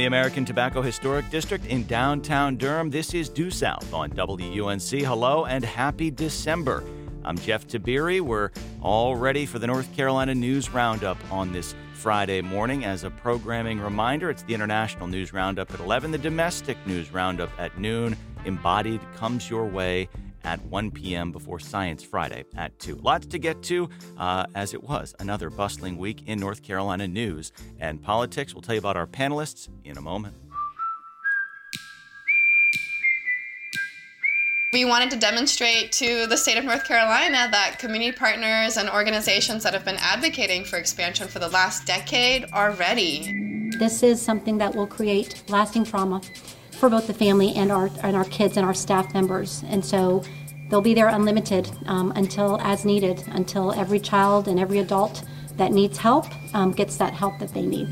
the American Tobacco Historic District in downtown Durham. This is Due South on WUNC. Hello and happy December. I'm Jeff Tiberii. We're all ready for the North Carolina News Roundup on this Friday morning. As a programming reminder, it's the International News Roundup at 11, the Domestic News Roundup at noon. Embodied comes your way at 1 p.m. before Science Friday at 2. Lots to get to, uh, as it was another bustling week in North Carolina news and politics. We'll tell you about our panelists in a moment. We wanted to demonstrate to the state of North Carolina that community partners and organizations that have been advocating for expansion for the last decade are ready. This is something that will create lasting trauma for both the family and our and our kids and our staff members. And so they'll be there unlimited um, until as needed, until every child and every adult that needs help um, gets that help that they need.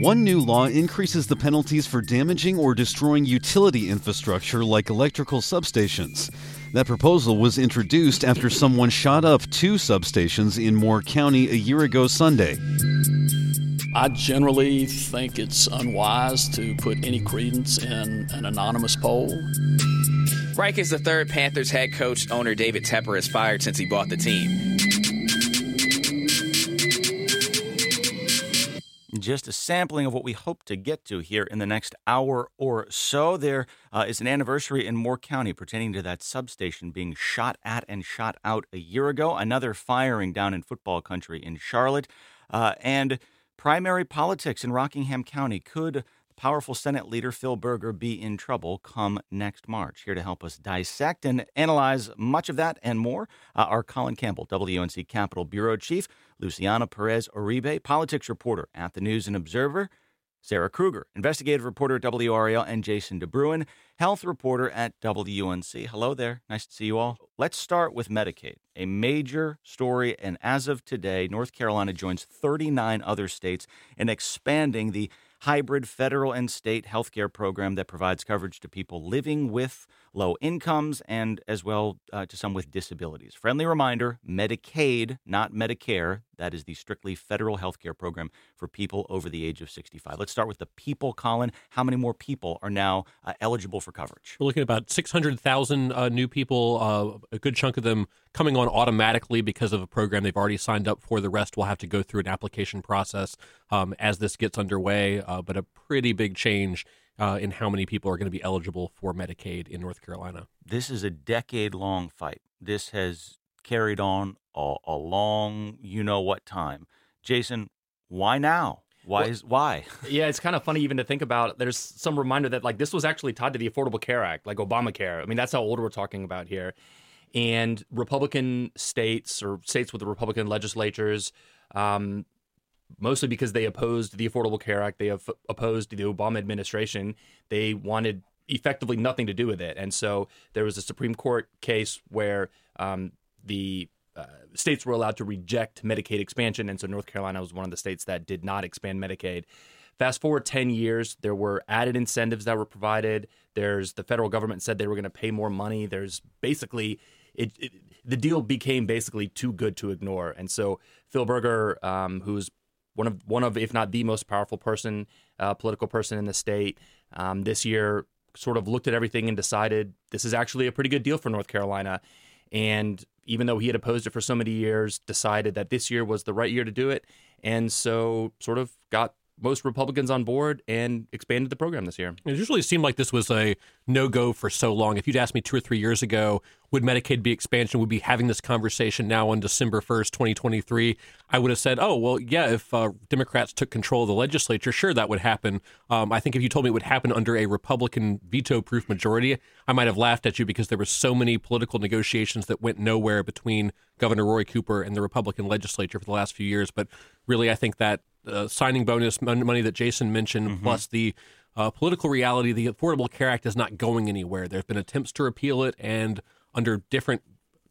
One new law increases the penalties for damaging or destroying utility infrastructure like electrical substations. That proposal was introduced after someone shot up two substations in Moore County a year ago Sunday. I generally think it's unwise to put any credence in an anonymous poll. Reich is the third Panthers head coach owner David Tepper has fired since he bought the team. Just a sampling of what we hope to get to here in the next hour or so. There uh, is an anniversary in Moore County pertaining to that substation being shot at and shot out a year ago. Another firing down in football country in Charlotte. Uh, and primary politics in Rockingham County. Could powerful Senate leader Phil Berger be in trouble come next March? Here to help us dissect and analyze much of that and more uh, are Colin Campbell, WUNC Capitol Bureau Chief, Luciana Perez Uribe, politics reporter at the News and Observer, Sarah Krueger, investigative reporter at WRAL, and Jason deBruyn, health reporter at WUNC. Hello there. Nice to see you all. Let's start with Medicaid, a major story. And as of today, North Carolina joins 39 other states in expanding the hybrid federal and state health care program that provides coverage to people living with low incomes and as well uh, to some with disabilities. Friendly reminder Medicaid, not Medicare. That is the strictly federal health care program for people over the age of 65. Let's start with the people, Colin. How many more people are now uh, eligible for coverage? We're looking at about 600,000 uh, new people, uh, a good chunk of them coming on automatically because of a program they've already signed up for. The rest will have to go through an application process um, as this gets underway, uh, but a pretty big change uh, in how many people are going to be eligible for Medicaid in North Carolina. This is a decade long fight. This has carried on a, a long, you know what time. Jason, why now? Why well, is why? yeah, it's kind of funny even to think about. There's some reminder that like this was actually tied to the Affordable Care Act, like Obamacare. I mean, that's how old we're talking about here. And Republican states or states with the Republican legislatures um, mostly because they opposed the Affordable Care Act. They have opposed the Obama administration. They wanted effectively nothing to do with it. And so there was a Supreme Court case where um, the uh, states were allowed to reject Medicaid expansion. And so North Carolina was one of the states that did not expand Medicaid. Fast forward 10 years, there were added incentives that were provided. There's the federal government said they were going to pay more money. There's basically, it, it, the deal became basically too good to ignore. And so Phil Berger, um, who's one of one of if not the most powerful person, uh, political person in the state. Um, this year, sort of looked at everything and decided this is actually a pretty good deal for North Carolina. And even though he had opposed it for so many years, decided that this year was the right year to do it, and so sort of got most Republicans on board and expanded the program this year. It usually seemed like this was a no go for so long. If you'd asked me two or three years ago, would Medicaid be expansion? Would be having this conversation now on December 1st, 2023? I would have said, oh, well, yeah, if uh, Democrats took control of the legislature, sure, that would happen. Um, I think if you told me it would happen under a Republican veto proof majority, I might have laughed at you because there were so many political negotiations that went nowhere between Governor Roy Cooper and the Republican legislature for the last few years. But really, I think that uh, signing bonus money that Jason mentioned, mm-hmm. plus the uh, political reality, the Affordable Care Act is not going anywhere. There have been attempts to repeal it, and under different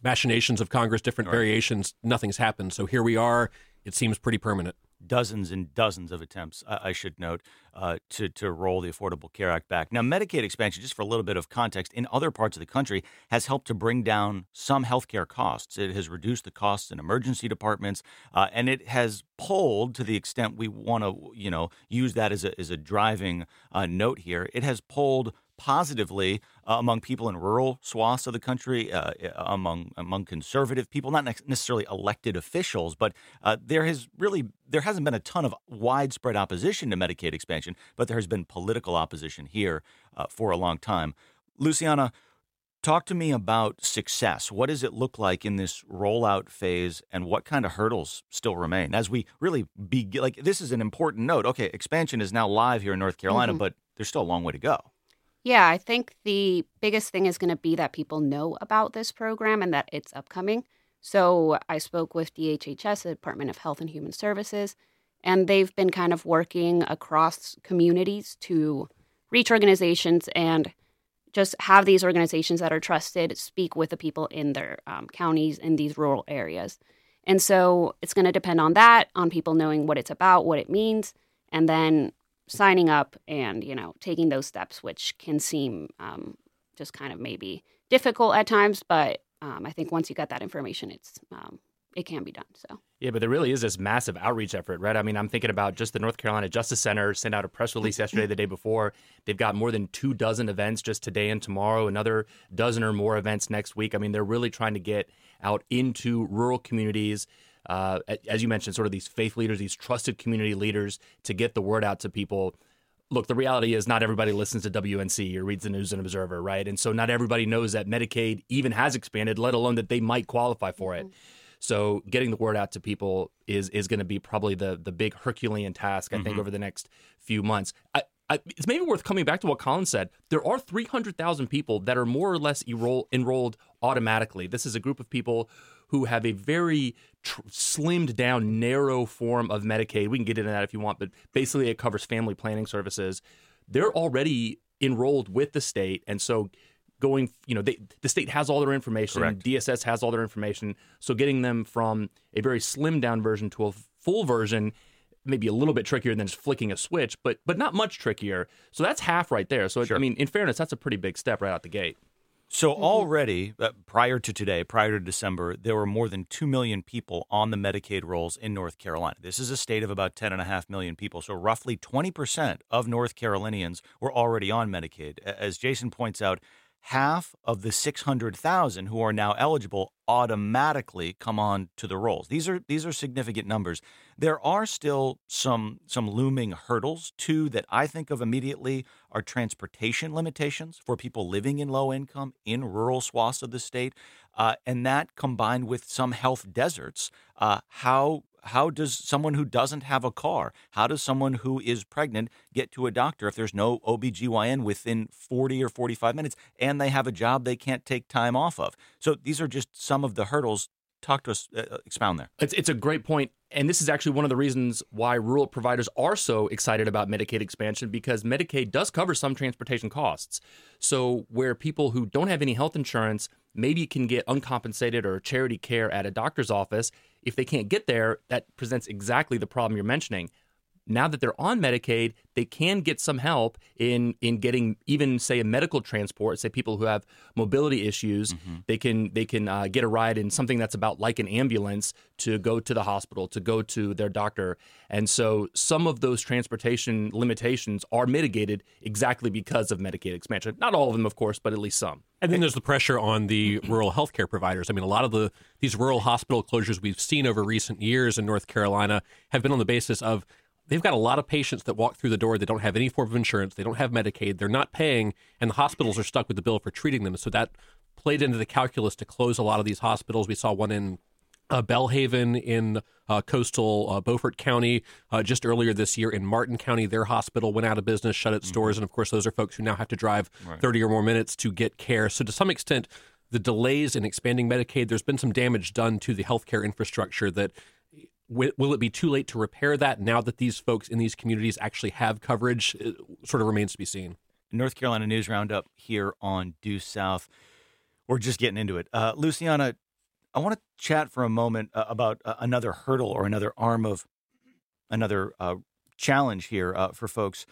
machinations of Congress, different right. variations, nothing's happened. So here we are. It seems pretty permanent. dozens and dozens of attempts, I, I should note, uh, to, to roll the Affordable Care Act back. Now, Medicaid expansion, just for a little bit of context, in other parts of the country has helped to bring down some healthcare costs. It has reduced the costs in emergency departments, uh, and it has pulled to the extent we want to, you know, use that as a, as a driving uh, note here. It has pulled positively uh, among people in rural swaths of the country, uh, among among conservative people, not necessarily elected officials, but uh, there has really there hasn't been a ton of widespread opposition to Medicaid expansion, but there has been political opposition here uh, for a long time. Luciana, talk to me about success. What does it look like in this rollout phase, and what kind of hurdles still remain as we really be like this is an important note. Okay, expansion is now live here in North Carolina, mm-hmm. but there's still a long way to go. Yeah, I think the biggest thing is going to be that people know about this program and that it's upcoming. So I spoke with DHHS, the Department of Health and Human Services, and they've been kind of working across communities to reach organizations and just have these organizations that are trusted speak with the people in their um, counties in these rural areas. And so it's going to depend on that, on people knowing what it's about, what it means, and then signing up and you know taking those steps, which can seem um, just kind of maybe difficult at times, but um, I think once you get that information, it's um, it can be done. So yeah, but there really is this massive outreach effort, right? I mean, I'm thinking about just the North Carolina Justice Center sent out a press release yesterday, the day before. They've got more than two dozen events just today and tomorrow, another dozen or more events next week. I mean, they're really trying to get out into rural communities uh, as you mentioned, sort of these faith leaders, these trusted community leaders to get the word out to people. Look, the reality is not everybody listens to WNC or reads the News and Observer, right? And so not everybody knows that Medicaid even has expanded, let alone that they might qualify for it. Mm-hmm. So getting the word out to people is is going to be probably the the big Herculean task I mm-hmm. think over the next few months. I, I, it's maybe worth coming back to what Colin said. There are 300,000 people that are more or less enroll, enrolled automatically. This is a group of people who have a very tr- slimmed down, narrow form of Medicaid. We can get into that if you want, but basically it covers family planning services. They're already enrolled with the state, and so going, you know, they, the state has all their information. Correct. DSS has all their information. So getting them from a very slimmed down version to a full version maybe a little bit trickier than just flicking a switch, but but not much trickier. So that's half right there. So sure. I mean, in fairness, that's a pretty big step right out the gate. So mm-hmm. already, uh, prior to today, prior to December, there were more than 2 million people on the Medicaid rolls in North Carolina. This is a state of about 10.5 million people. So roughly 20% of North Carolinians were already on Medicaid. As Jason points out, half of the 600,000 who are now eligible automatically come on to the rolls. These are these are significant numbers. There are still some some looming hurdles too that I think of immediately are transportation limitations for people living in low income in rural swaths of the state, uh, and that combined with some health deserts. Uh, how how does someone who doesn't have a car, how does someone who is pregnant get to a doctor if there's no OBGYN within 40 or 45 minutes and they have a job they can't take time off of? So these are just some of the hurdles. Talk to us, uh, uh, expound there. It's, it's a great point. And this is actually one of the reasons why rural providers are so excited about Medicaid expansion because Medicaid does cover some transportation costs. So, where people who don't have any health insurance maybe you can get uncompensated or charity care at a doctor's office, if they can't get there, that presents exactly the problem you're mentioning now that they're on Medicaid, they can get some help in in getting even say a medical transport. Say people who have mobility issues, mm-hmm. they can they can uh, get a ride in something that's about like an ambulance to go to the hospital, to go to their doctor. And so some of those transportation limitations are mitigated exactly because of Medicaid expansion. Not all of them, of course, but at least some. And then there's the pressure on the rural healthcare providers. I mean, a lot of the these rural hospital closures we've seen over recent years in North Carolina have been on the basis of they've got a lot of patients that walk through the door They don't have any form of insurance, they don't have Medicaid, they're not paying, and the hospitals are stuck with the bill for treating them. So that played into the calculus to close a lot of these hospitals. We saw one in uh, Belhaven in uh, coastal uh, Beaufort County uh, just earlier this year. In Martin County, their hospital went out of business, shut its mm-hmm. doors, and of course, those are folks who now have to drive right. 30 or more minutes to get care. So, to some extent, the delays in expanding Medicaid, there's been some damage done to the healthcare infrastructure that will it be too late to repair that now that these folks in these communities actually have coverage? It sort of remains to be seen. North Carolina News Roundup here on Due South. We're just getting into it. Uh, Luciana, I want to chat for a moment uh, about uh, another hurdle or another arm of another uh, challenge here for folks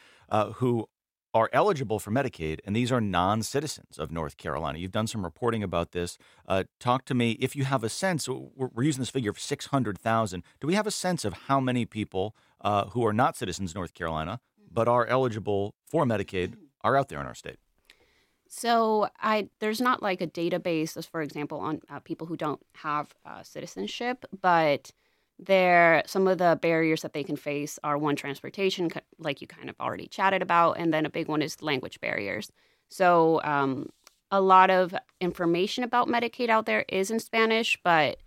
who are eligible for Medicaid, and these are non citizens of North Carolina. You've done some reporting about this. Uh, talk to me if you have a sense. We're, we're using this figure of 600,000. Do we have a sense of how many people uh, who are not citizens of North Carolina but are eligible for Medicaid are out there in our state? So I there's not like a database, as for example, on uh, people who don't have uh, citizenship, but there some of the barriers that they can face are one transportation like you kind of already chatted about and then a big one is language barriers. So um, a lot of information about medicaid out there is in spanish but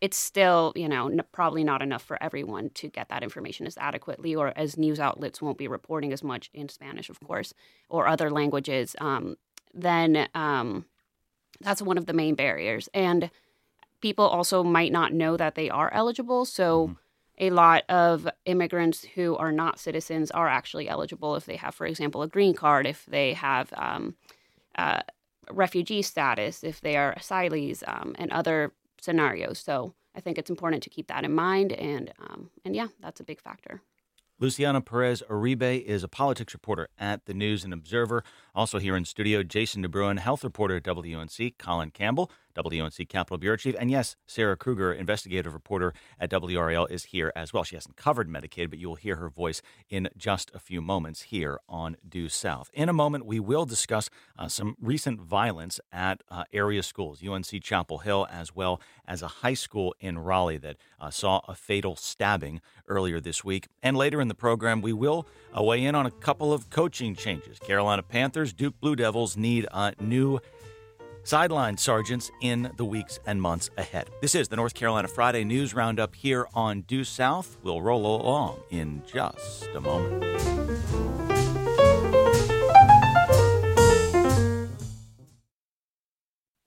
it's still you know n- probably not enough for everyone to get that information as adequately or as news outlets won't be reporting as much in spanish of course or other languages. Um, then um, that's one of the main barriers. And people also might not know that they are eligible. So, mm-hmm. a lot of immigrants who are not citizens are actually eligible if they have, for example, a green card, if they have um, uh, refugee status, if they are asylees, um, and other scenarios. So, I think it's important to keep that in mind, and um, and yeah, that's a big factor. Luciana Perez Uribe is a politics reporter at the News and Observer. Also here in studio, Jason deBruyn, health reporter at WUNC, Colin Campbell, WUNC Capitol Bureau Chief. And yes, Sarah Krueger, investigative reporter at WRAL, is here as well. She hasn't covered Medicaid, but you will hear her voice in just a few moments here on Due South. In a moment, we will discuss uh, some recent violence at uh, area schools, UNC Chapel Hill, as well as a high school in Raleigh that uh, saw a fatal stabbing earlier this week. And later in the program, we will uh, weigh in on a couple of coaching changes. Carolina Panthers, Duke Blue Devils need a new sideline sergeants in the weeks and months ahead. This is the North Carolina Friday News Roundup here on Due South. We'll roll along in just a moment.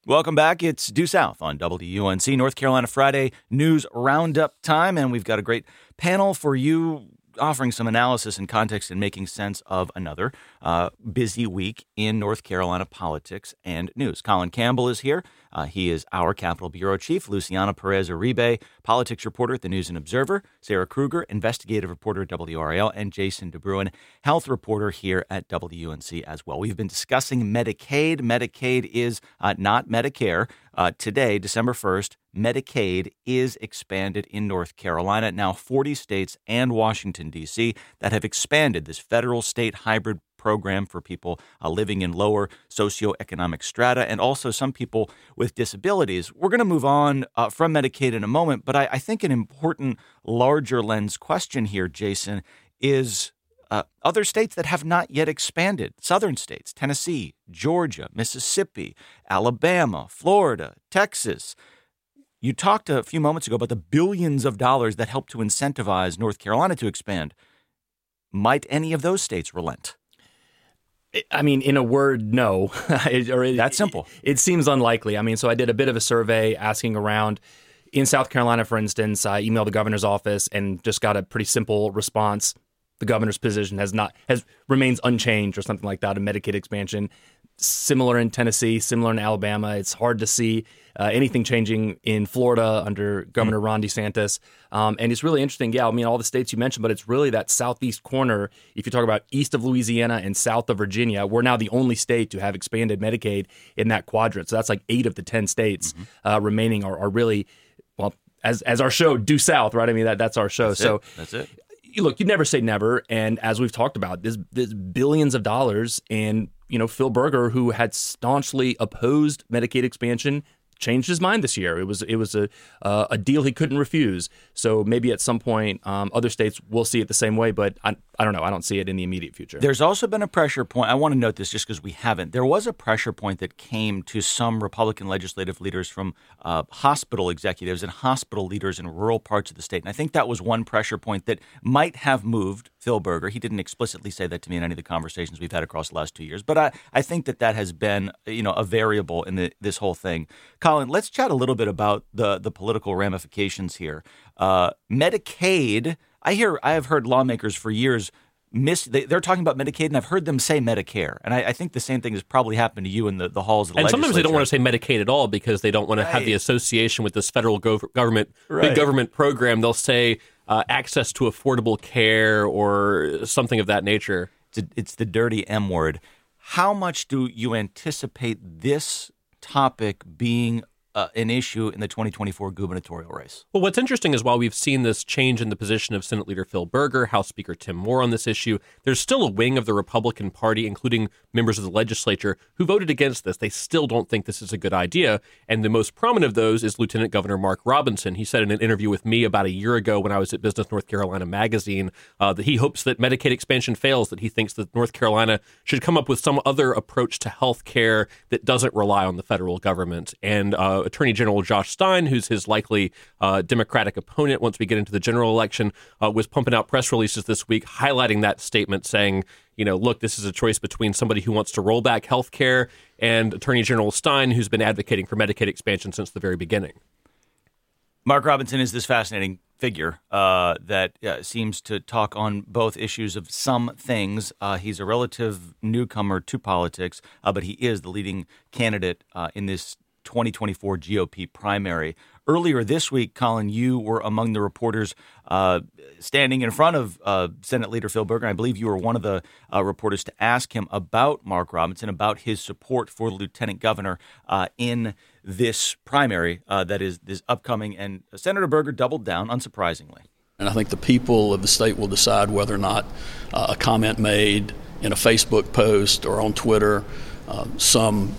Welcome back. It's Due South on WUNC North Carolina Friday News Roundup time, and we've got a great panel for you offering some analysis and context and making sense of another uh, busy week in North Carolina politics and news. Colin Campbell is here. Uh, he is our Capitol Bureau Chief. Luciana Perez Uribe, politics reporter at the News and Observer. Sarah Krueger, investigative reporter at WRAL. And Jason deBruyn, health reporter here at WUNC as well. We've been discussing Medicaid. Medicaid is uh, not Medicare. Uh, today, December 1st, Medicaid is expanded in North Carolina. Now, 40 states and Washington, D.C., that have expanded this federal state hybrid program for people uh, living in lower socioeconomic strata and also some people with disabilities. We're going to move on uh, from Medicaid in a moment, but I, I, think an important larger lens question here, Jason, is uh, other states that have not yet expanded, southern states, Tennessee, Georgia, Mississippi, Alabama, Florida, Texas. You talked a few moments ago about the billions of dollars that helped to incentivize North Carolina to expand. Might any of those states relent? I mean, in a word, no. it, That's simple. It, it, seems unlikely. I mean, so I did a bit of a survey asking around. In South Carolina, for instance, I emailed the governor's office and just got a pretty simple response. The governor's position has not has remains unchanged or something like that. A Medicaid expansion similar in Tennessee, similar in Alabama. It's hard to see uh, anything changing in Florida under Governor mm. Ron DeSantis. Um, and it's really interesting. Yeah, I mean, all the states you mentioned, but it's really that southeast corner. If you talk about east of Louisiana and south of Virginia, we're now the only state to have expanded Medicaid in that quadrant. So that's like eight of the 10 states mm-hmm. uh, remaining are, are, really, well, as, as our show, due south, right? I mean, that, that's our show. That's so it. that's it look, you never say never. And as we've talked about, there's, there's billions of dollars in you know, Phil Berger, who had staunchly opposed Medicaid expansion, changed his mind this year. It was it was a uh, a deal he couldn't refuse. So maybe at some point, um, other states will see it the same way. But I, I don't know. I don't see it in the immediate future. There's also been a pressure point. I want to note this just because we haven't. There was a pressure point that came to some Republican legislative leaders from uh, hospital executives and hospital leaders in rural parts of the state, and I think that was one pressure point that might have moved Phil Berger. He didn't explicitly say that to me in any of the conversations we've had across the last two years, but I, I think that that has been you know a variable in the, this whole thing. Colin, let's chat a little bit about the the political ramifications here. Uh, Medicaid. I hear I have heard lawmakers for years miss. They, are talking about Medicaid, and I've heard them say Medicare, and I, I, think the same thing has probably happened to you in the, the halls of the And sometimes they don't want to say Medicaid at all because they don't want to have the association with this federal gov- government Right. big government program. They'll say uh, access to affordable care or something of that nature. It's, it's the dirty M word. How much do you anticipate this topic being uh, an issue in the 2024 gubernatorial race? Well, what's interesting is while we've seen this change in the position of Senate Leader Phil Berger, House Speaker Tim Moore on this issue, there's still a wing of the Republican Party, including members of the legislature, who voted against this. They still don't think this is a good idea. And the most prominent of those is Lieutenant Governor Mark Robinson. He said in an interview with me about a year ago when I was at Business North Carolina magazine uh, that he hopes that Medicaid expansion fails, that he thinks that North Carolina should come up with some other approach to health care that doesn't rely on the federal government. And uh, Attorney General Josh Stein, who's his likely uh, Democratic opponent once we get into the general election, uh, was pumping out press releases this week highlighting that statement, saying, you know, look, this is a choice between somebody who wants to roll back health care and Attorney General Stein, who's been advocating for Medicaid expansion since the very beginning. Mark Robinson is this fascinating figure uh, that uh, seems to talk on both issues of some things. Uh, he's a relative newcomer to politics, but he is the leading candidate in this 2024 GOP primary. Earlier this week, Colin, you were among the reporters uh, standing in front of uh, Senate Leader Phil Berger. I believe you were one of the uh, reporters to ask him about Mark Robinson, about his support for the lieutenant governor uh, in this primary uh, that is this upcoming. And Senator Berger doubled down, unsurprisingly. And I think the people of the state will decide whether or not uh, a comment made in a Facebook post or on Twitter, uh, some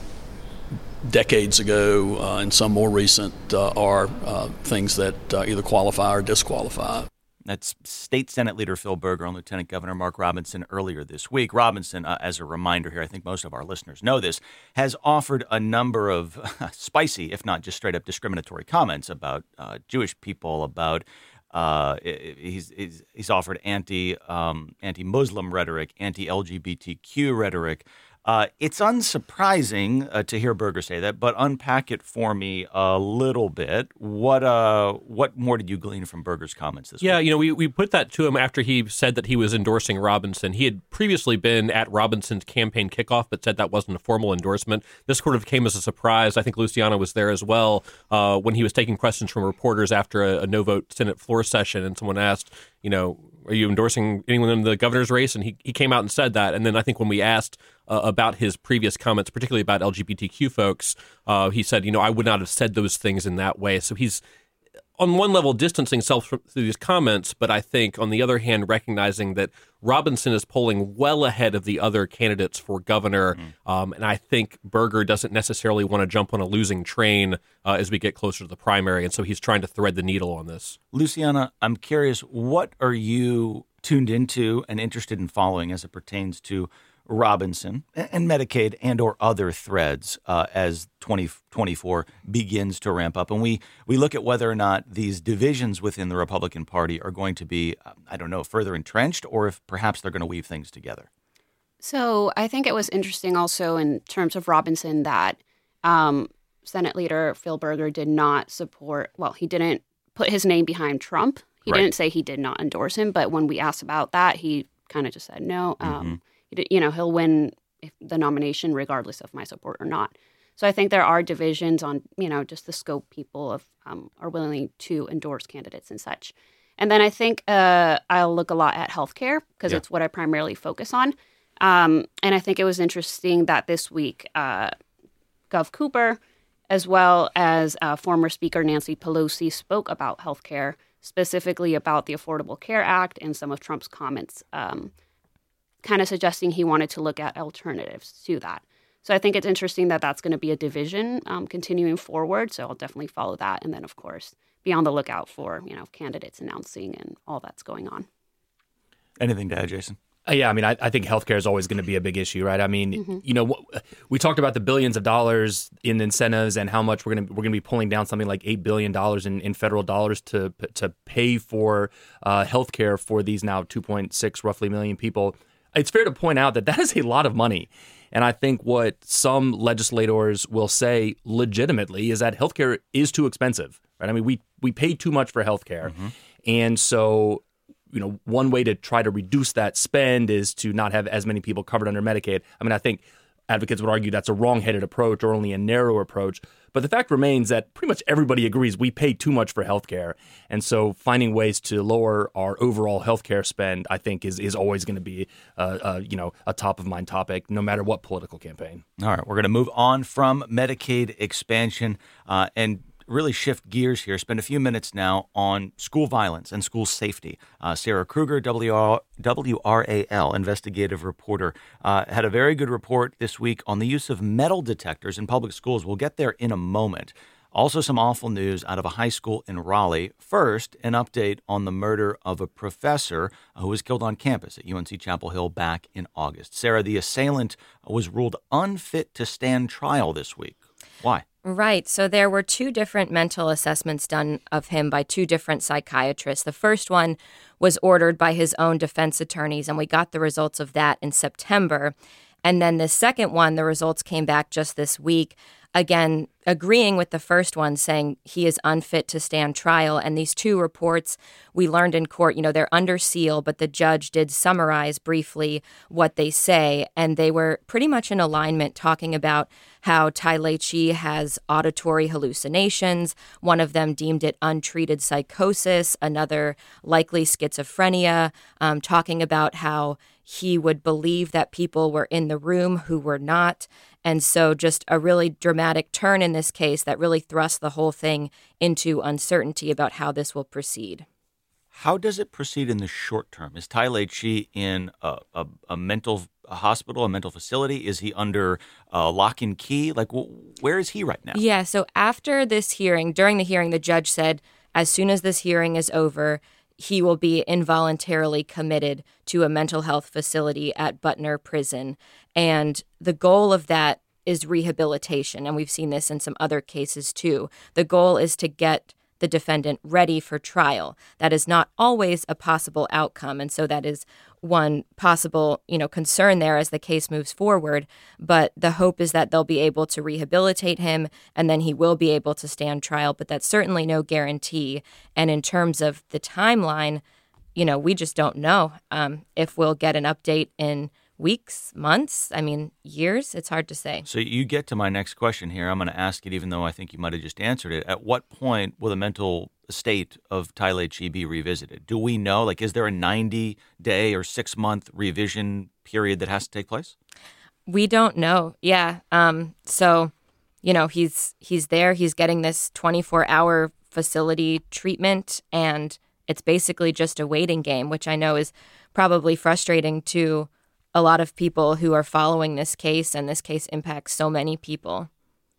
decades ago uh, and some more recent, uh, are uh, things that uh, either qualify or disqualify. That's State Senate Leader Phil Berger and Lieutenant Governor Mark Robinson earlier this week. Robinson, uh, as a reminder here, I think most of our listeners know this, has offered a number of spicy, if not just straight up discriminatory comments about uh, Jewish people, about uh, he's, he's he's offered anti um, anti Muslim rhetoric, anti LGBTQ rhetoric. Uh, it's unsurprising uh, to hear Berger say that, but unpack it for me a little bit. What uh, what more did you glean from Berger's comments this Yeah, week? Yeah, you know, we, we put that to him after he said that he was endorsing Robinson. He had previously been at Robinson's campaign kickoff, but said that wasn't a formal endorsement. This sort of came as a surprise. I think Luciana was there as well uh, when he was taking questions from reporters after a, a no vote Senate floor session, and someone asked, you know, are you endorsing anyone in the governor's race? And he, he came out and said that. And then I think when we asked uh, about his previous comments, particularly about LGBTQ folks, uh, he said, you know, I would not have said those things in that way. So he's on one level distancing himself from, through these comments, but I think on the other hand, recognizing that Robinson is polling well ahead of the other candidates for governor, um, and I think Berger doesn't necessarily want to jump on a losing train uh, as we get closer to the primary, and so he's trying to thread the needle on this. Luciana, I'm curious, what are you tuned into and interested in following as it pertains to Robinson and Medicaid and or other threads uh, as 2024 begins to ramp up? And we, we look at whether or not these divisions within the Republican Party are going to be, uh, I don't know, further entrenched or if perhaps they're going to weave things together. So I think it was interesting also in terms of Robinson that um, Senate Leader Phil Berger did not support, well, he didn't put his name behind Trump. He Right. didn't say he did not endorse him, but when we asked about that, he kind of just said no. Um, did- you know, he'll win the nomination regardless of my support or not. So I think there are divisions on, you know, just the scope people of um, are willing to endorse candidates and such. And then I think uh, I'll look a lot at healthcare because Yeah. it's what I primarily focus on. Um, and I think it was interesting that this week, uh, Gov. Cooper, as well as uh, former Speaker Nancy Pelosi, spoke about healthcare, specifically about the Affordable Care Act and some of Trump's comments, um, kind of suggesting he wanted to look at alternatives to that. So I think it's interesting that that's going to be a division um, continuing forward. So I'll definitely follow that, and then of course be on the lookout for you know candidates announcing and all that's going on. Anything to add, Jason? Uh, yeah, I mean, I, I think healthcare is always going to be a big issue, right? I mean, Mm-hmm. you know, wh- we talked about the billions of dollars in incentives and how much we're going to we're going to be pulling down something like eight billion dollars in, in federal dollars to to pay for uh, healthcare for these now two point six roughly million people. It's fair to point out that that is a lot of money, and I think what some legislators will say legitimately is that healthcare is too expensive, right? I mean, we we pay too much for healthcare, mm-hmm. and so you know, one way to try to reduce that spend is to not have as many people covered under Medicaid. I mean, I think advocates would argue that's a wrong-headed approach or only a narrow approach. But the fact remains that pretty much everybody agrees we pay too much for healthcare, and so finding ways to lower our overall healthcare spend, I think, is is always going to be, uh, uh, you know, a top of mind topic, no matter what political campaign. All right, we're going to move on from Medicaid expansion uh, and really shift gears here, spend a few minutes now on school violence and school safety. Uh, Sarah Krueger, WR, WRAL investigative reporter, uh, had a very good report this week on the use of metal detectors in public schools. We'll get there in a moment. Also, some awful news out of a high school in Raleigh. First, an update on the murder of a professor who was killed on campus at UNC Chapel Hill back in August. Sarah, the assailant was ruled unfit to stand trial this week. Why? Right. So there were two different mental assessments done of him by two different psychiatrists. The first one was ordered by his own defense attorneys, and we got the results of that in September. And then the second one, the results came back just this week again agreeing with the first one saying he is unfit to stand trial. And these two reports we learned in court you know they're under seal but the judge did summarize briefly what they say. And they were pretty much in alignment talking about how Tailei Qi has auditory hallucinations. One of them deemed it untreated psychosis. Another likely schizophrenia. Um, talking about how he would believe that people were in the room who were not and so, just a really dramatic turn in this case that really thrust the whole thing into uncertainty about how this will proceed. How does it proceed in the short term? Is Tailei Qi in a, a, a mental a hospital, a mental facility? Is he under uh, lock and key? Like, where is he right now? Yeah. So after this hearing, during the hearing, the judge said, as soon as this hearing is over, he will be involuntarily committed to a mental health facility at Butner Prison. And the goal of that is rehabilitation. And we've seen this in some other cases too. The goal is to get the defendant ready for trial. That is not always a possible outcome. And so that is one possible, you know, concern there as the case moves forward. But the hope is that they'll be able to rehabilitate him and then he will be able to stand trial. But that's certainly no guarantee. And in terms of the timeline, you know, we just don't know um, if we'll get an update in weeks, months, I mean, years. It's hard to say. So you get to my next question here. I'm going to ask it, even though I think you might have just answered it. At what point will the mental state of Tailei Qi be revisited? Do we know? Like, is there a 90 day or six month revision period that has to take place? We don't know. Yeah. Um, so, you know, he's he's there. He's getting this 24 hour facility treatment, and it's basically just a waiting game, which I know is probably frustrating to a lot of people who are following this case, and this case impacts so many people.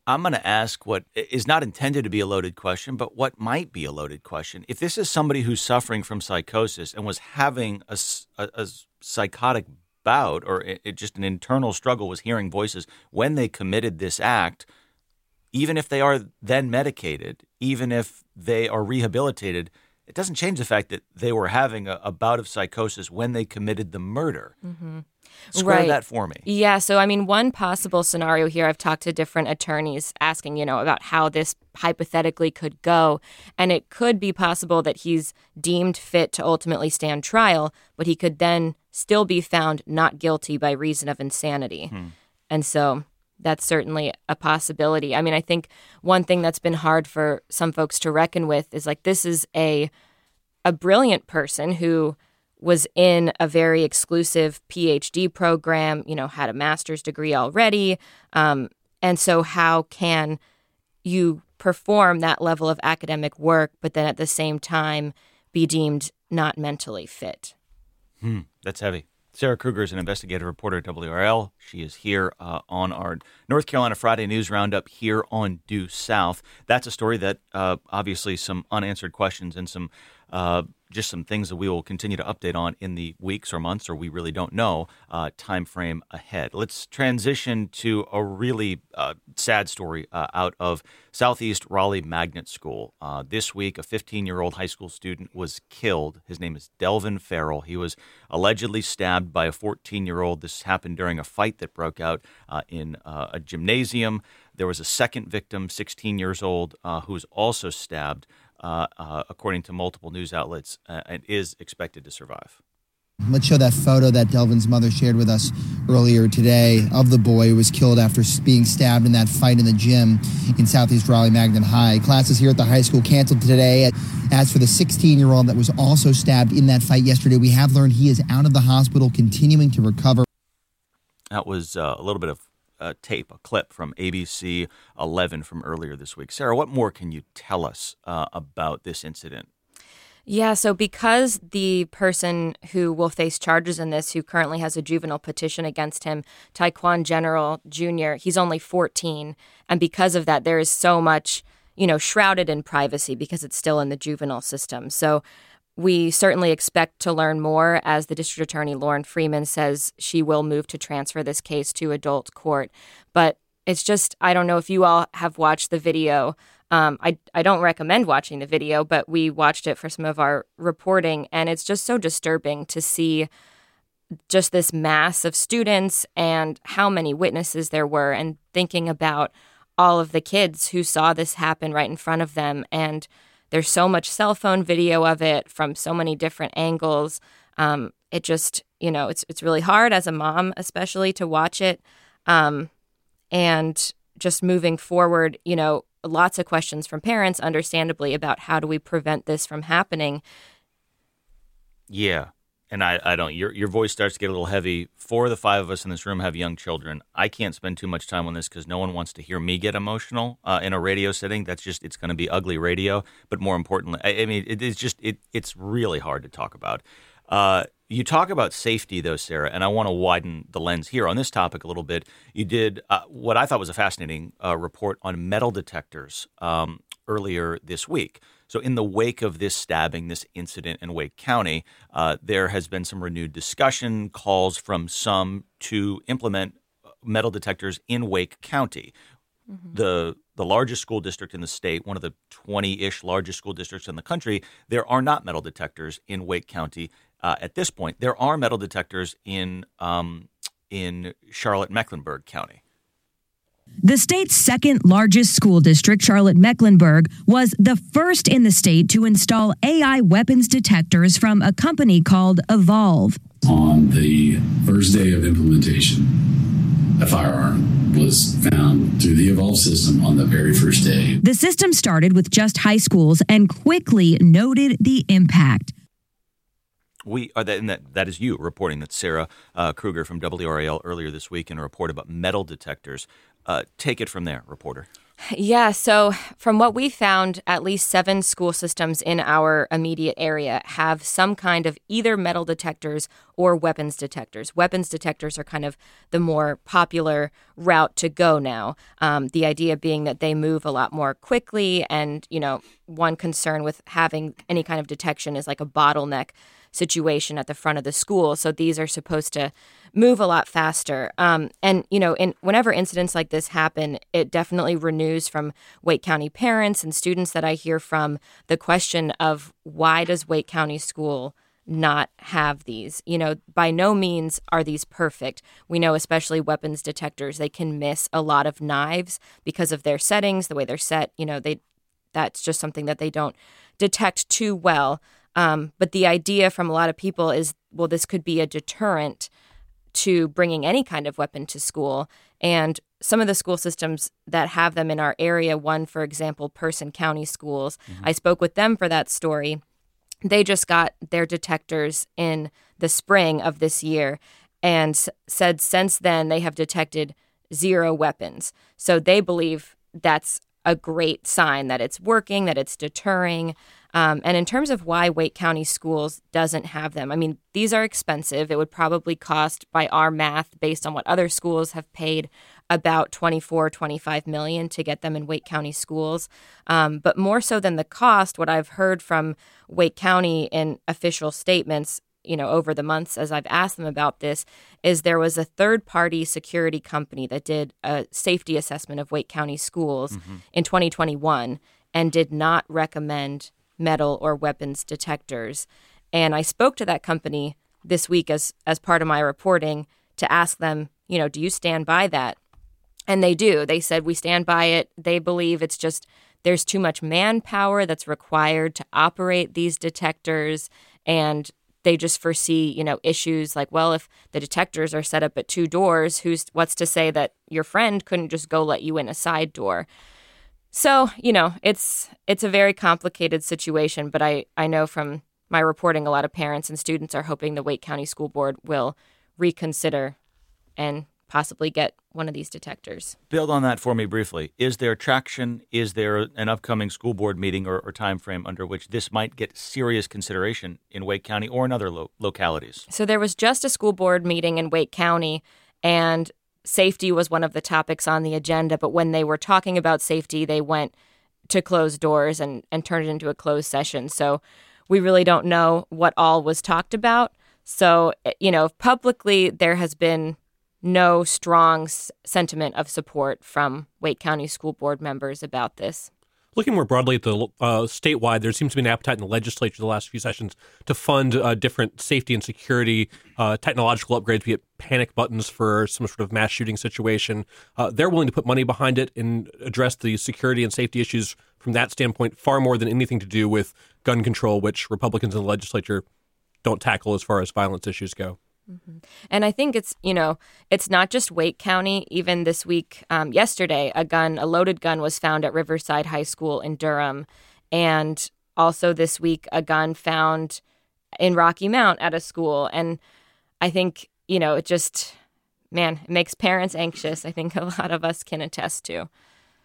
I'm going to ask what is not intended to be a loaded question, but what might be a loaded question. If this is somebody who's suffering from psychosis and was having a, a, a psychotic bout or it, just an internal struggle, was hearing voices when they committed this act, even if they are then medicated, even if they are rehabilitated, it doesn't change the fact that they were having a, a bout of psychosis when they committed the murder. Mm-hmm. Square right. that for me. Yeah. So, I mean, one possible scenario here, I've talked to different attorneys asking, you know, about how this hypothetically could go. And it could be possible that he's deemed fit to ultimately stand trial, but he could then still be found not guilty by reason of insanity. Hmm. And so that's certainly a possibility. I mean, I think one thing that's been hard for some folks to reckon with is like this is a a brilliant person who was in a very exclusive PhD program, you know, had a master's degree already. Um, and so, how can you perform that level of academic work, but then at the same time be deemed not mentally fit? Hmm, that's heavy. Sarah Krueger is an investigative reporter at WRAL. She is here uh, on our North Carolina Friday News Roundup here on Due South. That's a story that uh, obviously some unanswered questions and some uh, just some things that we will continue to update on in the weeks or months, or we really don't know uh, time frame ahead. Let's transition to a really uh, sad story uh, out of Southeast Raleigh Magnet School. Uh, this week, a 15 year old high school student was killed. His name is Delvin Farrell. He was allegedly stabbed by a 14 year old. This happened during a fight that broke out uh, in uh, a gymnasium. There was a second victim, 16 years old, who was also stabbed uh, uh, according to multiple news outlets, uh, and is expected to survive. Let's show that photo that Delvin's mother shared with us earlier today of the boy who was killed after being stabbed in that fight in the gym in Southeast Raleigh Magnet High. Classes here at the high school canceled today. As for the 16 year old that was also stabbed in that fight yesterday, we have learned he is out of the hospital, continuing to recover. That was uh, a little bit of a tape, a clip from ABC 11 from earlier this week. Sarah, what more can you tell us uh, about this incident? Yeah, so because the person who will face charges in this, who currently has a juvenile petition against him, Taekwon General Jr., he's only 14. And because of that, there is so much, you know, shrouded in privacy because it's still in the juvenile system. So we certainly expect to learn more as the district attorney, Lorrin Freeman, says she will move to transfer this case to adult court. But it's just, I don't know if you all have watched the video um, I, I don't recommend watching the video, but we watched it for some of our reporting, and it's just so disturbing to see just this mass of students and how many witnesses there were, and thinking about all of the kids who saw this happen right in front of them. And there's so much cell phone video of it from so many different angles. Um, it just, you know, it's it's really hard as a mom, especially to watch it. Um, and just moving forward, you know, lots of questions from parents, understandably, about how do we prevent this from happening. Yeah. And I, I don't, your, your voice starts to get a little heavy. Four of the five of us in this room have young children. I can't spend too much time on this because no one wants to hear me get emotional uh, in a radio setting. That's just, it's going to be ugly radio. But more importantly, I, I mean, it is just, it, it's really hard to talk about. Uh, you talk about safety, though, Sarah, and I want to widen the lens here on this topic a little bit. You did uh, what I thought was a fascinating uh, report on metal detectors um, earlier this week. So, in the wake of this stabbing, this incident in Wake County, uh, there has been some renewed discussion, calls from some to implement uh, metal detectors in Wake County. Mm-hmm. The the largest school district in the state, one of the 20 ish largest school districts in the country, there are not metal detectors in Wake County uh, at this point. There are metal detectors in um, in Charlotte Mecklenburg County. The state's second largest school district, Charlotte Mecklenburg, was the first in the state to install AI weapons detectors from a company called Evolv. On the first day of implementation, a firearm was found through the Evolv system on the very first day. The system started with just high schools and quickly noted the impact we are that, and that that is you reporting that Sarah uh, Krueger from WRAL earlier this week in a report about metal detectors. Uh, take it from there, reporter. Yeah, so from what we found, at least seven school systems in our immediate area have some kind of either metal detectors or weapons detectors. Weapons detectors are kind of the more popular route to go now. Um, the idea being that they move a lot more quickly, and you know, one concern with having any kind of detection is like a bottleneck situation at the front of the school. So these are supposed to move a lot faster. Um, and you know, in whenever incidents like this happen, it definitely renews from Wake County parents and students that I hear from the question of why does Wake County School not have these. You know, by no means are these perfect. We know, especially weapons detectors, they can miss a lot of knives because of their settings, the way they're set. You know, they that's just something that they don't detect too well. Um, but the idea from a lot of people is, well, this could be a deterrent to bringing any kind of weapon to school. And some of the school systems that have them in our area, one, for example, Person County Schools, mm-hmm. I spoke with them for that story. They just got their detectors in the spring of this year and said since then they have detected zero weapons. So they believe that's a great sign that it's working, that it's deterring. Um, and in terms of why Wake County Schools doesn't have them, I mean, these are expensive. It would probably cost, by our math, based on what other schools have paid, about 24, 25 million to get them in Wake County schools. Um, but more so than the cost, what I've heard from Wake County in official statements you know over the months as I've asked them about this is there was a third party security company that did a safety assessment of Wake County schools mm-hmm. in 2021 and did not recommend metal or weapons detectors. And I spoke to that company this week as as part of my reporting to ask them, you know, do you stand by that? And they do. They said we stand by it. They believe it's just there's too much manpower that's required to operate these detectors and they just foresee, you know, issues like, well, if the detectors are set up at two doors, who's what's to say that your friend couldn't just go let you in a side door? So, you know, it's it's a very complicated situation, but I I know from my reporting a lot of parents and students are hoping the Wake County School Board will reconsider and possibly get one of these detectors. Build on that for me briefly. Is there traction? Is there an upcoming school board meeting or, or time frame under which this might get serious consideration in Wake County or in other lo- localities? So there was just a school board meeting in Wake County, and safety was one of the topics on the agenda. But when they were talking about safety, they went to closed doors and, and turned it into a closed session. So we really don't know what all was talked about. So, eh, you know, publicly, there has been no strong s- sentiment of support from Wake County School Board members about this. Looking more broadly at the uh, statewide, there seems to be an appetite in the legislature the last few sessions to fund uh, different safety and security uh, technological upgrades, be it panic buttons for some sort of mass shooting situation. Uh, they're willing to put money behind it and address the security and safety issues from that standpoint far more than anything to do with gun control, which Republicans in the legislature don't tackle as far as violence issues go. And I think it's, you know, it's not just Wake County. Even this week, um, yesterday, a gun, a loaded gun was found at Riverside High School in Durham. And also this week, a gun found in Rocky Mount at a school. And I think, you know, it just, man, it makes parents anxious. I think a lot of us can attest to.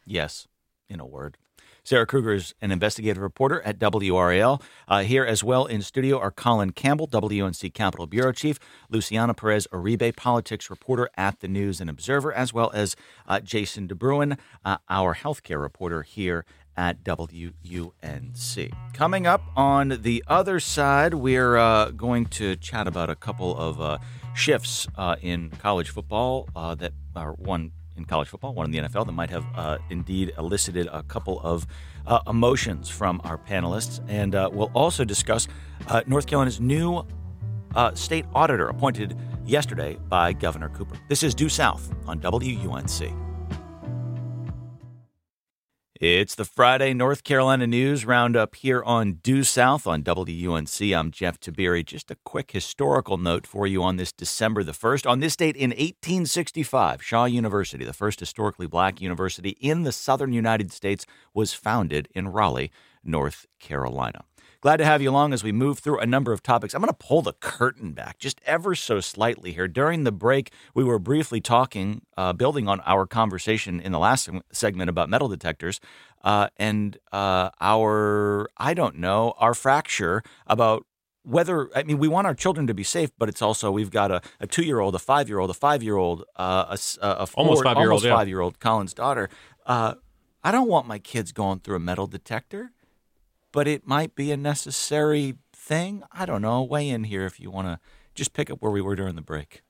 Yes, in a word. Sarah Krueger is an investigative reporter at WRAL. Uh, here as well in studio are Colin Campbell, WNC Capitol Bureau Chief, Luciana Perez Uribe, politics reporter at the News and Observer, as well as uh, Jason deBruyn, uh, our healthcare reporter here at WUNC. Coming up on the other side, we're uh, going to chat about a couple of uh, shifts uh, in college football uh, that are one in college football, one in the NFL that might have uh, indeed elicited a couple of uh, emotions from our panelists. And uh, we'll also discuss uh, North Carolina's new uh, state auditor appointed yesterday by Governor Cooper. This is Due South on WUNC. It's the Friday North Carolina News Roundup here on Due South on WUNC. I'm Jeff Tiberii. Just a quick historical note for you on this December the 1st. On this date in 1865, Shaw University, the first historically black university in the southern United States, was founded in Raleigh, North Carolina. Glad to have you along as we move through a number of topics. I'm going to pull the curtain back just ever so slightly here. During the break, we were briefly talking, uh, building on our conversation in the last segment about metal detectors, uh, and uh, our, I don't know, our fracture about whether I mean we want our children to be safe, but it's also we've got a, a two year old, a five year old, a five year old, uh, a, a four, Almost five-year-old, almost yeah. five year old, Colin's daughter. Uh, I don't want my kids going through a metal detector, but it might be a necessary thing. I don't know. Weigh in here if you want to just pick up where we were during the break.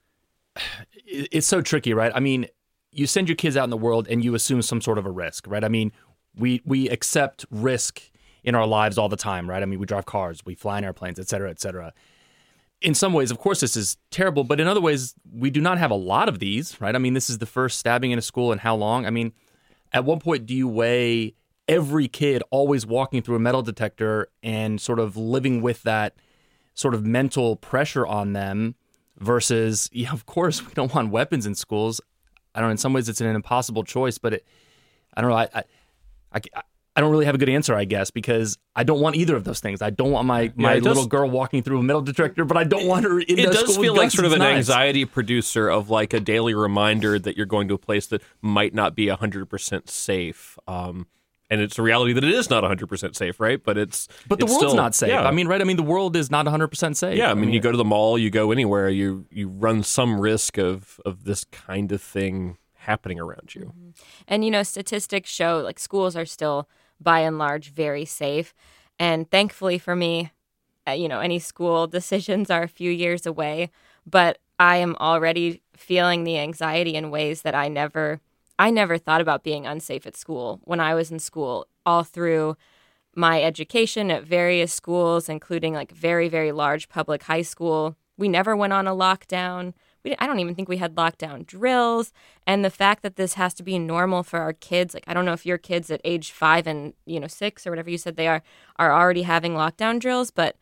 it's so tricky, right? I mean, you send your kids out in the world and you assume some sort of a risk, right? I mean, we we accept risk in our lives all the time, right? I mean, we drive cars, we fly in airplanes, et cetera, et cetera. In some ways, of course, this is terrible, but in other ways, we do not have a lot of these, right? I mean, this is the first stabbing in a school in how long? I mean, at what point do you weigh every kid always walking through a metal detector and sort of living with that sort of mental pressure on them versus, yeah, of course, we don't want weapons in schools. I don't know. In some ways, it's an impossible choice, but it, I don't know. I, I, I, I don't really have a good answer, I guess, because I don't want either of those things. I don't want my, my does- little girl walking through a metal detector, but I don't want her in it does school feel like sort of an knives. anxiety producer of like a daily reminder that you're going to a place that might not be 100% safe um, and it's a reality that it is not 100% safe right but it's But the it's world's still- not safe. yeah. I mean, right? I mean, the world is not 100% safe. yeah i mean you go to the mall you go anywhere you you run some risk of of this kind of thing happening around you And you know, statistics show like schools are still by and large very safe. And thankfully for me, uh, you know, any school decisions are a few years away, but I am already feeling the anxiety in ways that I never I never thought about being unsafe at school when I was in school all through my education at various schools including like very very large public high school. We never went on a lockdown. we, I don't even think we had lockdown drills. And the fact that this has to be normal for our kids, like I don't know if your kids at age five and you know six or whatever you said they are, are already having lockdown drills, but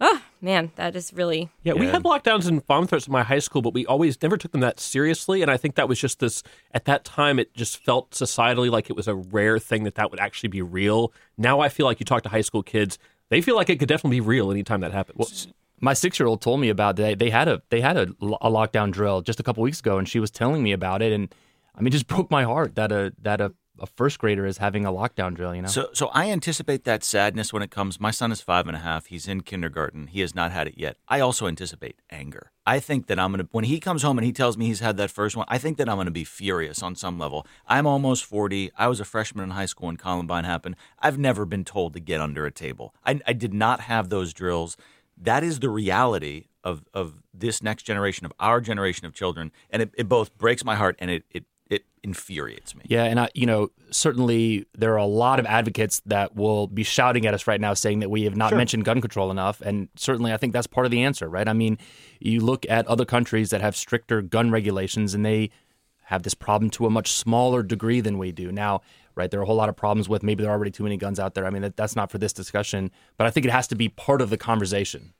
oh man, that is really yeah. We had lockdowns and bomb threats in my high school, but we always never took them that seriously. And I think that was just this at that time. It just felt societally like it was a rare thing that that would actually be real. Now I feel like you talk to high school kids, they feel like it could definitely be real anytime that happens. Well, my six year old told me about that. They had a they had a, a lockdown drill just a couple weeks ago, and she was telling me about it, and I mean, it just broke my heart that a that a a first grader is having a lockdown drill, you know? So, so I anticipate that sadness when it comes. My son is five and a half. He's in kindergarten. He has not had it yet. I also anticipate anger. I think that I'm going to, when he comes home and he tells me he's had that first one, I think that I'm going to be furious on some level. I'm almost 40. I was a freshman in high school when Columbine happened. I've never been told to get under a table. I, I did not have those drills. That is the reality of, of this next generation, of our generation of children. And it, it both breaks my heart and it, it it infuriates me. Yeah, and I, you know, certainly there are a lot of advocates that will be shouting at us right now, saying that we have not sure. mentioned gun control enough, and certainly I think that's part of the answer, right? I mean, you look at other countries that have stricter gun regulations, and they have this problem to a much smaller degree than we do now. Right, there are a whole lot of problems with maybe there are already too many guns out there. I mean, that, that's not for this discussion, but I think it has to be part of the conversation.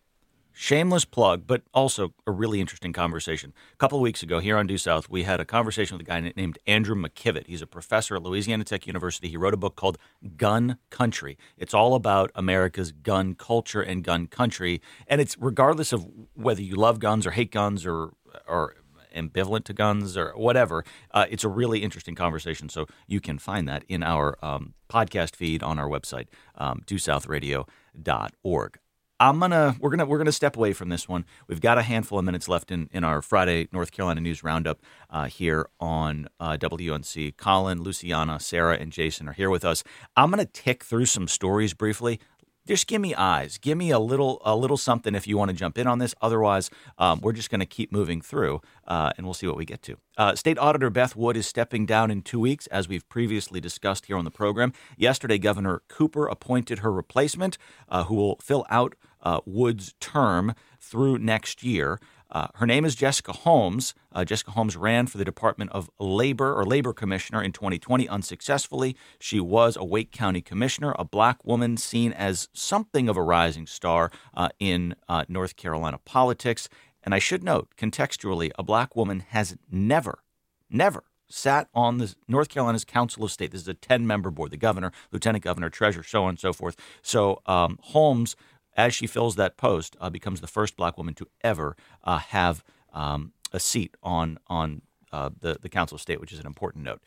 Shameless plug, but also a really interesting conversation. A couple of weeks ago here on Due South, we had a conversation with a guy named Andrew McKevitt. He's a professor at Louisiana Tech University. He wrote a book called Gun Country. It's all about America's gun culture and gun country, and it's regardless of whether you love guns or hate guns or or ambivalent to guns or whatever. Uh, it's a really interesting conversation. So you can find that in our um, podcast feed on our website, um, duesouthradio.org. I'm gonna we're gonna we're gonna step away from this one. We've got a handful of minutes left in, in our Friday North Carolina News Roundup uh, here on uh, WUNC. Colin, Luciana, Sarah, and Jason are here with us. I'm gonna tick through some stories briefly just give me eyes. Give me a little a little something if you want to jump in on this. Otherwise, um, we're just going to keep moving through, uh, and we'll see what we get to. Uh, State Auditor Beth Wood is stepping down in two weeks, as we've previously discussed here on the program. Yesterday, Governor Cooper appointed her replacement, uh, who will fill out uh, Wood's term through next year. Uh, her name is Jessica Holmes. Uh, Jessica Holmes ran for the Department of Labor or Labor Commissioner in 2020 unsuccessfully. She was a Wake County Commissioner, a black woman seen as something of a rising star uh, in uh, North Carolina politics. And I should note, contextually, a black woman has never, never sat on the North Carolina's Council of State. This is a 10 member board the governor, lieutenant governor, treasurer, so on and so forth. So um, Holmes as she fills that post, uh, becomes the first black woman to ever uh, have um, a seat on on uh, the the Council of State, which is an important note.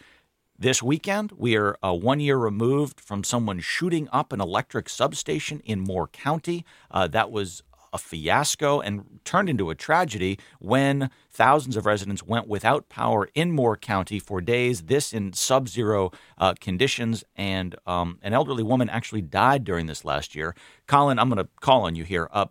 This weekend, we are uh, one year removed from someone shooting up an electric substation in Moore County. Uh, that was a fiasco and turned into a tragedy when thousands of residents went without power in Moore County for days, this in sub zero uh, conditions. And um, an elderly woman actually died during this last year. Colin, I'm going to call on you here. Uh,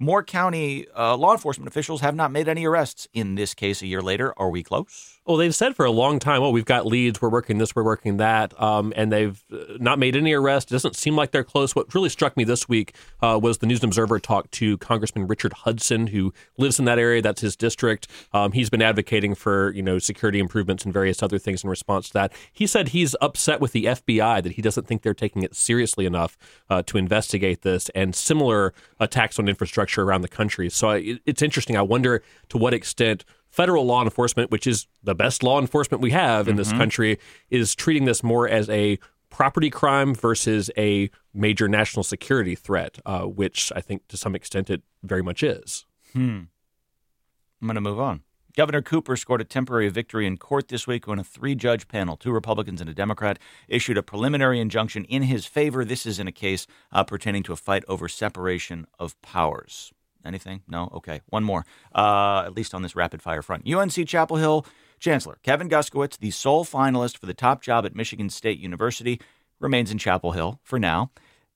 Moore County uh, law enforcement officials have not made any arrests in this case a year later. Are we close? Well, they've said for a long time, "Oh, we've got leads. We're working this. We're working that," um, and they've uh, not made any arrests. It doesn't seem like they're close. What really struck me this week uh, was the News and Observer talked to Congressman Richard Hudson, who lives in that area. That's his district. Um, he's been advocating for you know security improvements and various other things in response to that. He said he's upset with the FBI that he doesn't think they're taking it seriously enough uh, to investigate this and similar attacks on infrastructure around the country. So I, it's interesting. I wonder to what extent federal law enforcement, which is the best law enforcement we have in mm-hmm. this country, is treating this more as a property crime versus a major national security threat, uh, which I think to some extent it very much is. Hmm. I'm going to move on. Governor Cooper scored a temporary victory in court this week when a three judge panel, two Republicans and a Democrat, issued a preliminary injunction in his favor. This is in a case uh, pertaining to a fight over separation of powers. Anything? No? Okay. One more, uh, at least on this rapid fire front. UNC Chapel Hill Chancellor Kevin Guskiewicz, the sole finalist for the top job at Michigan State University, remains in Chapel Hill for now.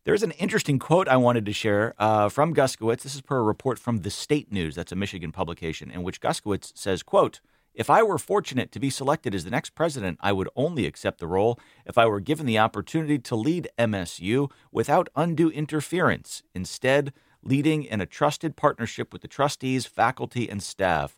There's an interesting quote I wanted to share uh, from Guskiewicz. This is per a report from the State News, that's a Michigan publication, in which Guskiewicz says, quote, if I were fortunate to be selected as the next president, I would only accept the role if I were given the opportunity to lead MSU without undue interference. Instead, leading in a trusted partnership with the trustees, faculty, and staff.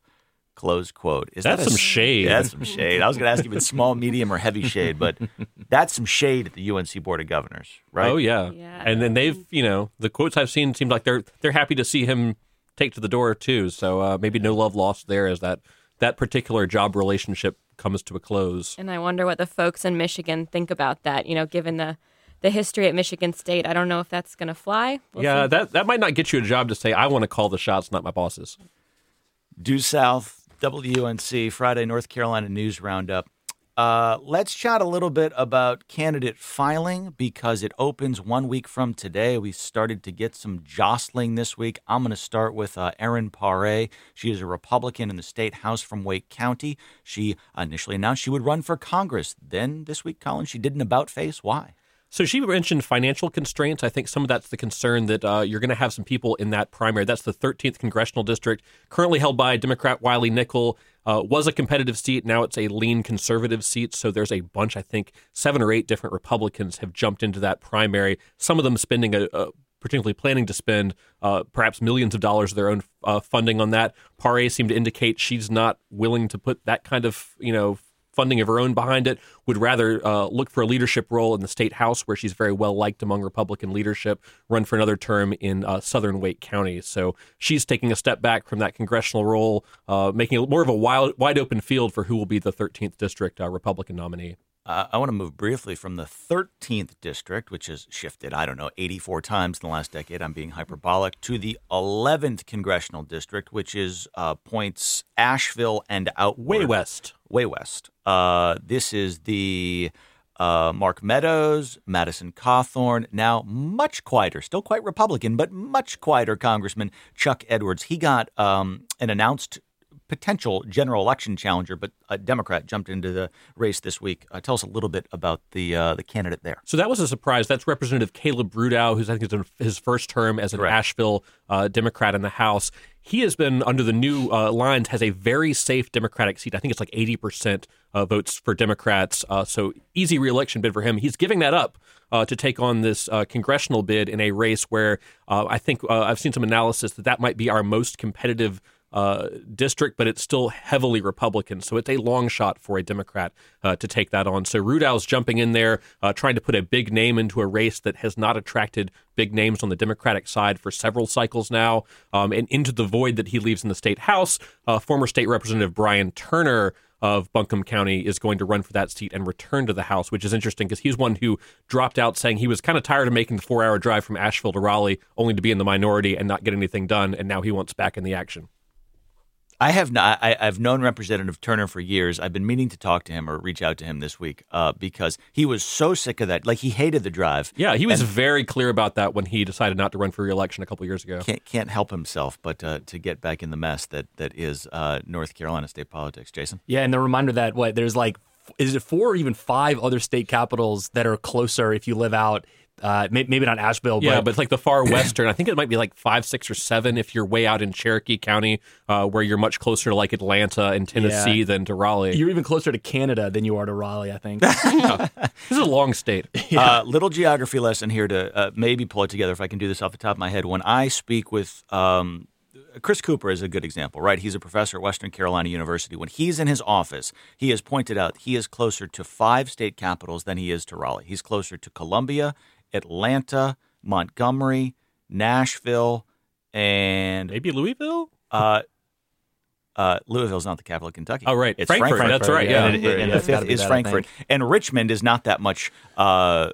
Close quote. Is That's that a some s- shade. Yeah, that's some shade. I was going to ask you if it's small, medium, or heavy shade, but that's some shade at the UNC Board of Governors, right? Oh yeah. And then they've, you know, the quotes I've seen seem like they're they're happy to see him take to the door too. So uh, maybe no love lost there as that that particular job relationship comes to a close. And I wonder what the folks in Michigan think about that. You know, given the the history at Michigan State, I don't know if that's going to fly. We'll yeah, see. that that might not get you a job to say I want to call the shots, not my bosses. Due South, WUNC, Friday, North Carolina News Roundup. Uh, let's chat a little bit about candidate filing because it opens one week from today. We started to get some jostling this week. I'm going to start with uh, Erin Paré. She is a Republican in the state house from Wake County. She initially announced she would run for Congress. Then this week, Colin, she did an about face. Why? So she mentioned financial constraints. I think some of that's the concern that uh, you're going to have some people in that primary. That's the 13th congressional district, currently held by Democrat Wiley Nickel. Uh, was a competitive seat. Now it's a lean conservative seat. So there's a bunch. I think seven or eight different Republicans have jumped into that primary. Some of them spending a. a particularly planning to spend uh, perhaps millions of dollars of their own uh, funding on that. Paré seemed to indicate she's not willing to put that kind of you know funding of her own behind it, would rather uh, look for a leadership role in the state house where she's very well liked among Republican leadership, run for another term in uh, southern Wake County. So she's taking a step back from that congressional role, uh, making it more of a wild, wide open field for who will be the 13th district uh, Republican nominee. Uh, I want to move briefly from the 13th district, which has shifted, I don't know, 84 times in the last decade. I'm being hyperbolic, to the 11th congressional district, which is uh, points Asheville and out Way west. Way west. Uh, this is the uh, Mark Meadows, Madison Cawthorn, now much quieter, still quite Republican, but much quieter Congressman Chuck Edwards. He got um, an announced potential general election challenger, but a Democrat jumped into the race this week. Uh, tell us a little bit about the uh, the candidate there. So that was a surprise. That's Representative Caleb Rudow, who's I think is his first term as an Asheville uh, Democrat in the House. He has been under the new uh, lines has a very safe Democratic seat. I think it's like eighty percent uh, votes for Democrats. Uh, so easy reelection bid for him. He's giving that up uh, to take on this uh, congressional bid in a race where uh, I think uh, I've seen some analysis that that might be our most competitive uh, district, but it's still heavily Republican. So it's a long shot for a Democrat uh, to take that on. So Rudow's jumping in there, uh, trying to put a big name into a race that has not attracted big names on the Democratic side for several cycles now. Um, and into the void that he leaves in the state House, uh, former state representative Brian Turner of Buncombe County is going to run for that seat and return to the House, which is interesting because he's one who dropped out saying he was kind of tired of making the four hour drive from Asheville to Raleigh only to be in the minority and not get anything done. And now he wants back in the action. I have not. I, I've known Representative Turner for years. I've been meaning to talk to him or reach out to him this week uh, because he was so sick of that. Like he hated the drive. Yeah, he was and very clear about that when he decided not to run for reelection a couple years ago. can't can't help himself but uh, to get back in the mess that that is uh, North Carolina state politics. Jason. Yeah, and the reminder that what there's like is it four or even five other state capitals that are closer if you live out uh, may- maybe not Asheville, Yeah, but, but it's like the far western. I think it might be like five, six, or seven if you're way out in Cherokee County, uh, where you're much closer to like Atlanta and Tennessee Yeah. than to Raleigh. you're even closer to Canada than you are to Raleigh. I think. this is a long state. Uh, little geography lesson here to uh, maybe pull it together if I can do this off the top of my head. When I speak with um, Chris Cooper is a good example, right? He's a professor at Western Carolina University. When he's in his office, he has pointed out he is closer to five state capitals than he is to Raleigh. He's closer to Columbia, Atlanta, Montgomery, Nashville, and maybe Louisville. Uh, uh, Louisville's not the capital of Kentucky. Oh, right. it's Frankfort, Frankfort. that's right, yeah. and, it- and Yeah, the fifth is that, Frankfort, and Richmond is not that much uh,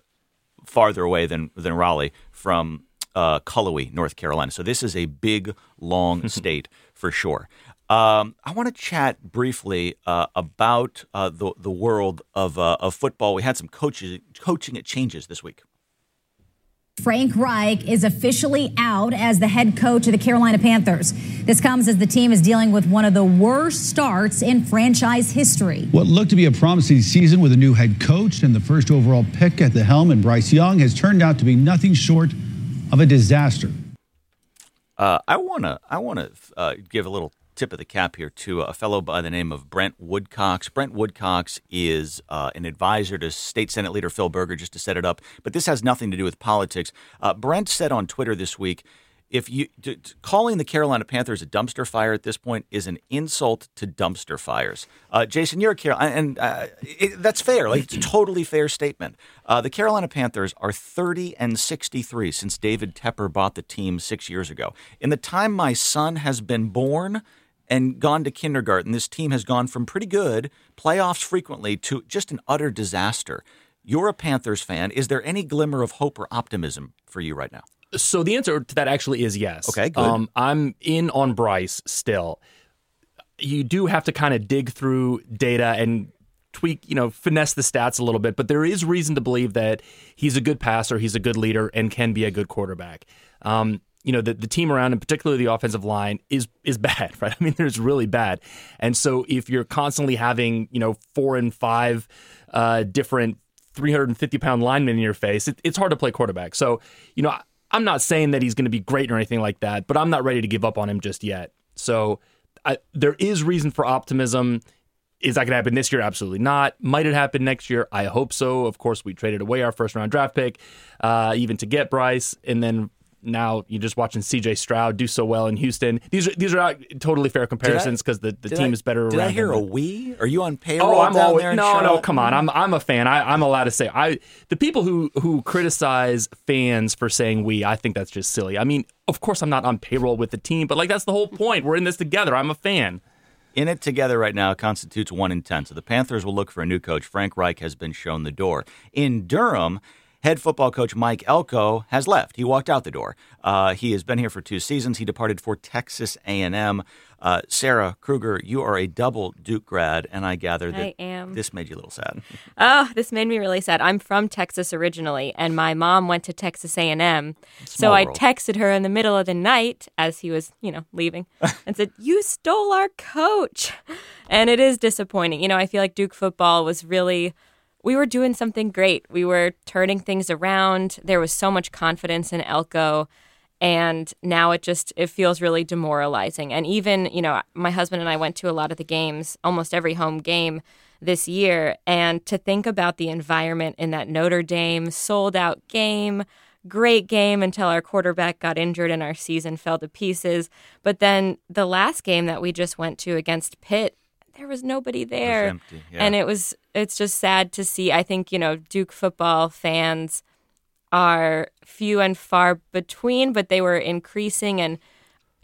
farther away than than Raleigh from uh, Cullowhee, North Carolina. So this is a big, long state for sure. Um, I want to chat briefly uh, about uh, the the world of uh, of football. We had some coaches coaching at changes this week. Frank Reich is officially out as the head coach of the Carolina Panthers. This comes as the team is dealing with one of the worst starts in franchise history. What looked to be a promising season with a new head coach and the first overall pick at the helm and Bryce Young has turned out to be nothing short of a disaster. Uh, I wanna I wanna uh, give a little tip of the cap here to a fellow by the name of Brent Woodcox. Brent Woodcox is uh, an advisor to State Senate Leader Phil Berger, just to set it up. But this has nothing to do with politics. Uh, Brent said on Twitter this week. if you t- t- calling the Carolina Panthers a dumpster fire at this point is an insult to dumpster fires. Uh, Jason, you're a Carolina, and uh, it, that's fair. Like it's a totally fair statement. Uh, the Carolina Panthers are 30 and 63 since David Tepper bought the team six years ago. In the time my son has been born and gone to kindergarten, this team has gone from pretty good playoffs frequently to just an utter disaster. You're a Panthers fan. Is there any glimmer of hope or optimism for you right now? So the answer to that actually is yes. Okay, good. Um, I'm in on Bryce still. You do have to kind of dig through data and tweak, you know, finesse the stats a little bit, but there is reason to believe that he's a good passer, he's a good leader, and can be a good quarterback. Um, you know, the, the team around him, particularly the offensive line, is is bad, right? I mean, there's really bad. And so if you're constantly having, you know, four and five uh, different 350 pound linemen in your face, it, it's hard to play quarterback. So, you know, I'm not saying that he's going to be great or anything like that, but I'm not ready to give up on him just yet. So I, there is reason for optimism. Is that going to happen this year? Absolutely not. Might it happen next year? I hope so. Of course, we traded away our first round draft pick, uh, even to get Bryce, and then now you're just watching C.J. Stroud do so well in Houston. These are these are not totally fair comparisons because the, the team I- is better. Did I around hear him. a we? Are you on payroll Oh, I'm down always there in no, no. Come on, I'm I'm a fan. I, I'm allowed to say I. The people who who criticize fans for saying we, I think that's just silly. I mean, of course, I'm not on payroll with the team, but like that's the whole point. We're in this together. I'm a fan. In it together right now constitutes one in ten. So the Panthers will look for a new coach. Frank Reich has been shown the door. In Durham, head football coach Mike Elko has left. He walked out the door. Uh, he has been here for two seasons. He departed for Texas A&M. Uh, Sarah Krueger, you are a double Duke grad, and I gather that I this made you a little sad. Oh, this made me really sad. I'm from Texas originally, and my mom went to Texas A&M. So I world. texted her in the middle of the night as he was, you know, leaving, and said, "You stole our coach," and it is disappointing. You know, I feel like Duke football was really. We were doing something great. We were turning things around. There was so much confidence in Elko and now it just it feels really demoralizing and even you know my husband and i went to a lot of the games almost every home game this year and to think about the environment in that notre dame sold out game great game until our quarterback got injured and our season fell to pieces but then the last game that we just went to against pitt there was nobody there empty, yeah. and it was it's just sad to see i think you know duke football fans are few and far between, but they were increasing and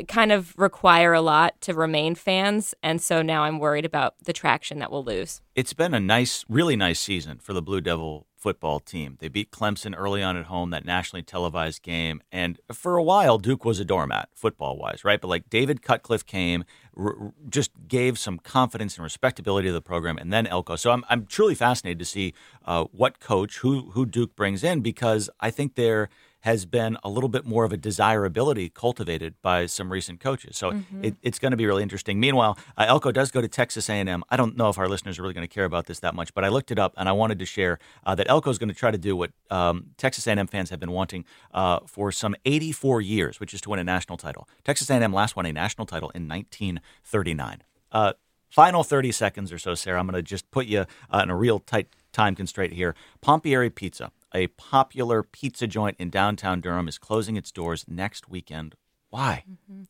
kind of require a lot to remain fans. And so now I'm worried about the traction that we'll lose. It's been a nice, really nice season for the Blue Devil football team. They beat Clemson early on at home, that nationally televised game. And for a while, Duke was a doormat, football wise, right? But like David Cutcliffe came, r- just gave some confidence and respectability to the program, and then Elko. So I'm, I'm truly fascinated to see uh, what coach, who, who Duke brings in, because I think there has been a little bit more of a desirability cultivated by some recent coaches. So Mhm. it, it's going to be really interesting. Meanwhile, uh, Elko does go to Texas A&M. I don't know if our listeners are really going to care about this that much, but I looked it up and I wanted to share uh, that Elko is going to try to do what um, Texas A&M fans have been wanting uh, for some 84 years, which is to win a national title. Texas A&M last won a national title in 1939. Uh, final 30 seconds or so, Sarah. I'm going to just put you uh, in a real tight time constraint here. Pompieri Pizza, a popular pizza joint in downtown Durham, is closing its doors next weekend. Why? Mm-hmm.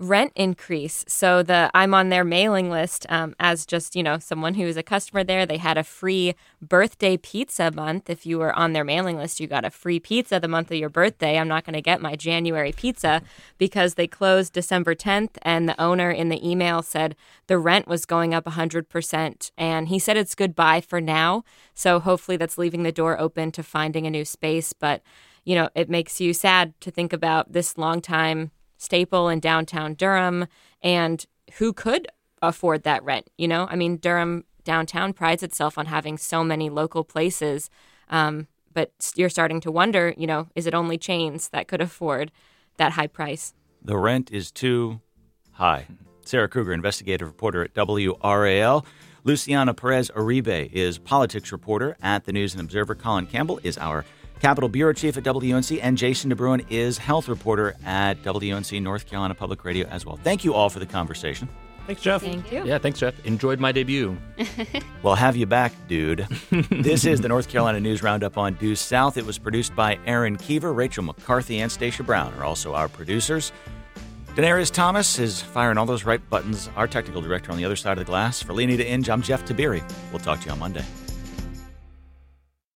Rent increase. So the I'm on their mailing list um, as just you know someone who is a customer there. They had a free birthday pizza month. If you were on their mailing list, you got a free pizza the month of your birthday. I'm not going to get my January pizza because they closed December 10th, and the owner in the email said the rent was going up 100 percent, and he said it's goodbye for now. So hopefully that's leaving the door open to finding a new space, but. You know, it makes you sad to think about this long time staple in downtown Durham and who could afford that rent. You know, I mean, Durham downtown prides itself on having so many local places, um, but you're starting to wonder, you know, is it only chains that could afford that high price? The rent is too high. Sarah Krueger, investigative reporter at WRAL. Luciana Perez Uribe is politics reporter at the News and Observer. Colin Campbell is our Capitol Bureau Chief at WNC, and Jason deBruyn is health reporter at WNC North Carolina Public Radio as well. Thank you all for the conversation. Thanks, Jeff. Thank you. Yeah, thanks, Jeff. Enjoyed my debut. We'll have you back, dude. this is the North Carolina News Roundup on Due South. It was produced by Aaron Keever, Rachel McCarthy, and Stacia Brown are also our producers. Daenerys Thomas is firing all those right buttons. Our technical director on the other side of the glass. For Leoneda Inge, I'm Jeff Tiberii. We'll talk to you on Monday.